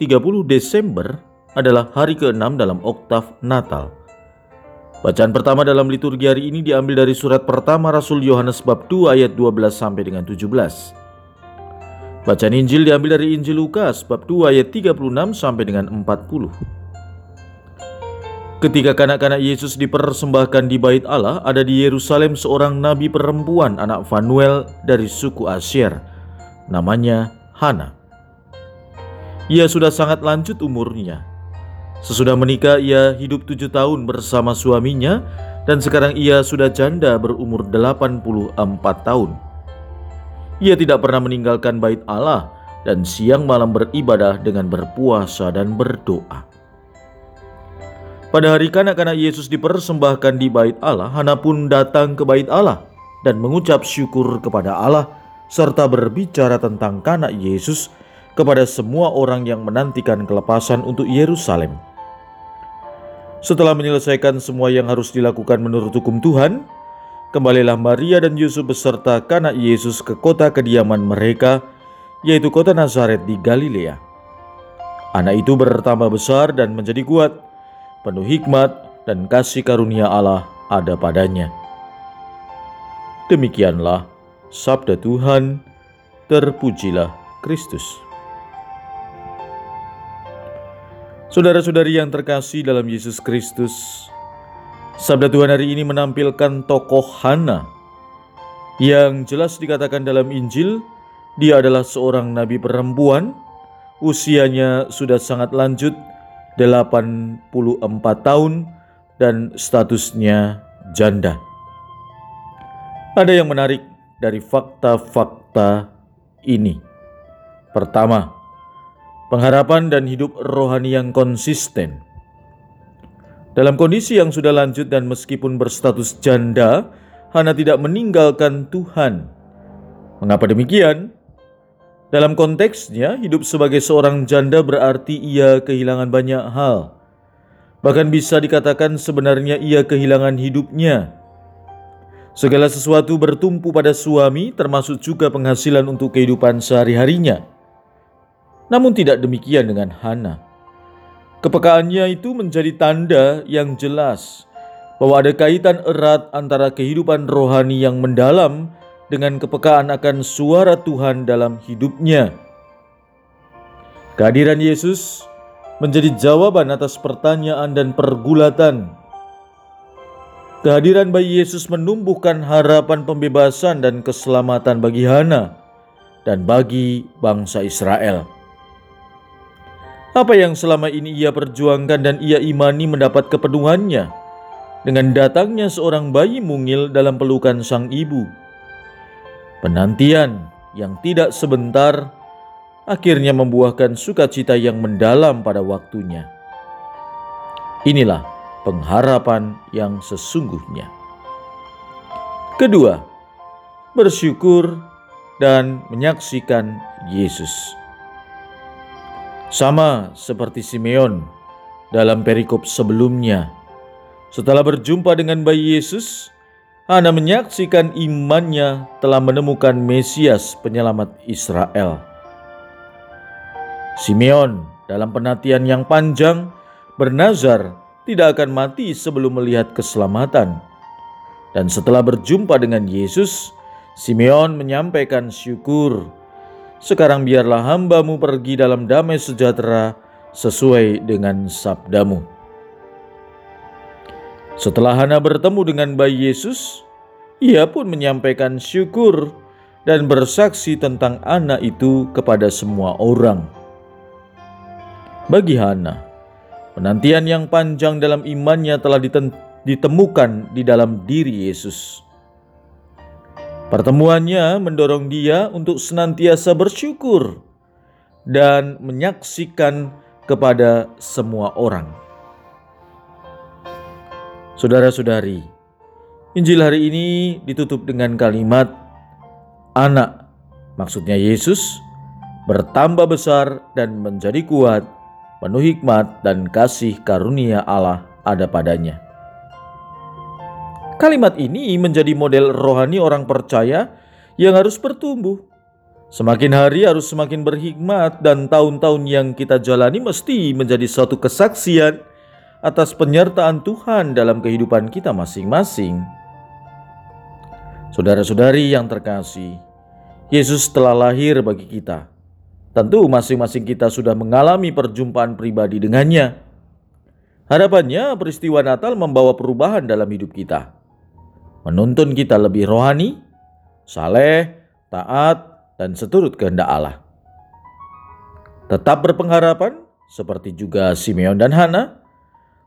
30 Desember adalah hari ke-6 dalam oktav Natal. Bacaan pertama dalam liturgi hari ini diambil dari surat pertama Rasul Yohanes bab 2 ayat 12 sampai dengan 17. Bacaan Injil diambil dari Injil Lukas bab 2 ayat 36 sampai dengan 40. Ketika kanak-kanak Yesus dipersembahkan di bait Allah, ada di Yerusalem seorang nabi perempuan anak Fanuel dari suku Asyir, namanya Hana. Ia sudah sangat lanjut umurnya, Sesudah menikah ia hidup tujuh tahun bersama suaminya dan sekarang ia sudah janda berumur 84 tahun. Ia tidak pernah meninggalkan bait Allah dan siang malam beribadah dengan berpuasa dan berdoa. Pada hari kanak-kanak Yesus dipersembahkan di bait Allah, Hana pun datang ke bait Allah dan mengucap syukur kepada Allah serta berbicara tentang kanak Yesus kepada semua orang yang menantikan kelepasan untuk Yerusalem. Setelah menyelesaikan semua yang harus dilakukan menurut hukum Tuhan, kembalilah Maria dan Yusuf beserta kanak Yesus ke kota kediaman mereka, yaitu kota Nazaret di Galilea. Anak itu bertambah besar dan menjadi kuat, penuh hikmat dan kasih karunia Allah ada padanya. Demikianlah sabda Tuhan, terpujilah Kristus. Saudara-saudari yang terkasih dalam Yesus Kristus, sabda Tuhan hari ini menampilkan tokoh Hana yang jelas dikatakan dalam Injil, dia adalah seorang nabi perempuan, usianya sudah sangat lanjut, 84 tahun dan statusnya janda. Ada yang menarik dari fakta-fakta ini. Pertama, pengharapan dan hidup rohani yang konsisten. Dalam kondisi yang sudah lanjut dan meskipun berstatus janda, Hana tidak meninggalkan Tuhan. Mengapa demikian? Dalam konteksnya, hidup sebagai seorang janda berarti ia kehilangan banyak hal. Bahkan bisa dikatakan sebenarnya ia kehilangan hidupnya. Segala sesuatu bertumpu pada suami, termasuk juga penghasilan untuk kehidupan sehari-harinya. Namun tidak demikian dengan Hana. Kepekaannya itu menjadi tanda yang jelas bahwa ada kaitan erat antara kehidupan rohani yang mendalam dengan kepekaan akan suara Tuhan dalam hidupnya. Kehadiran Yesus menjadi jawaban atas pertanyaan dan pergulatan. Kehadiran bayi Yesus menumbuhkan harapan pembebasan dan keselamatan bagi Hana dan bagi bangsa Israel. Apa yang selama ini ia perjuangkan dan ia imani mendapat kepenuhannya dengan datangnya seorang bayi mungil dalam pelukan sang ibu. Penantian yang tidak sebentar akhirnya membuahkan sukacita yang mendalam pada waktunya. Inilah pengharapan yang sesungguhnya. Kedua, bersyukur dan menyaksikan Yesus. Sama seperti Simeon dalam perikop sebelumnya. Setelah berjumpa dengan bayi Yesus, Hana menyaksikan imannya telah menemukan Mesias penyelamat Israel. Simeon dalam penantian yang panjang bernazar tidak akan mati sebelum melihat keselamatan. Dan setelah berjumpa dengan Yesus, Simeon menyampaikan syukur sekarang biarlah hambamu pergi dalam damai sejahtera sesuai dengan sabdamu. Setelah Hana bertemu dengan bayi Yesus, ia pun menyampaikan syukur dan bersaksi tentang anak itu kepada semua orang. Bagi Hana, penantian yang panjang dalam imannya telah ditemukan di dalam diri Yesus. Pertemuannya mendorong dia untuk senantiasa bersyukur dan menyaksikan kepada semua orang. Saudara-saudari, Injil hari ini ditutup dengan kalimat anak, maksudnya Yesus, bertambah besar dan menjadi kuat, penuh hikmat dan kasih karunia Allah ada padanya. Kalimat ini menjadi model rohani orang percaya yang harus bertumbuh. Semakin hari harus semakin berhikmat dan tahun-tahun yang kita jalani mesti menjadi suatu kesaksian atas penyertaan Tuhan dalam kehidupan kita masing-masing. Saudara-saudari yang terkasih, Yesus telah lahir bagi kita. Tentu masing-masing kita sudah mengalami perjumpaan pribadi dengannya. Harapannya peristiwa Natal membawa perubahan dalam hidup kita. Menuntun kita lebih rohani, saleh, taat, dan seturut kehendak Allah. Tetap berpengharapan seperti juga Simeon dan Hana,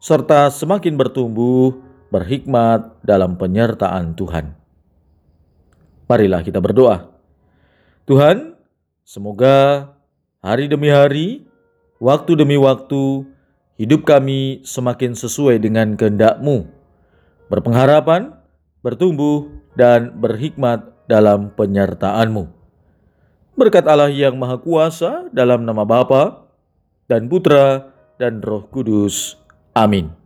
serta semakin bertumbuh berhikmat dalam penyertaan Tuhan. Marilah kita berdoa. Tuhan, semoga hari demi hari, waktu demi waktu, hidup kami semakin sesuai dengan kehendak-Mu. Berpengharapan, bertumbuh, dan berhikmat dalam penyertaan-Mu. Berkat Allah yang Maha Kuasa dalam nama Bapa dan Putra dan Roh Kudus. Amin.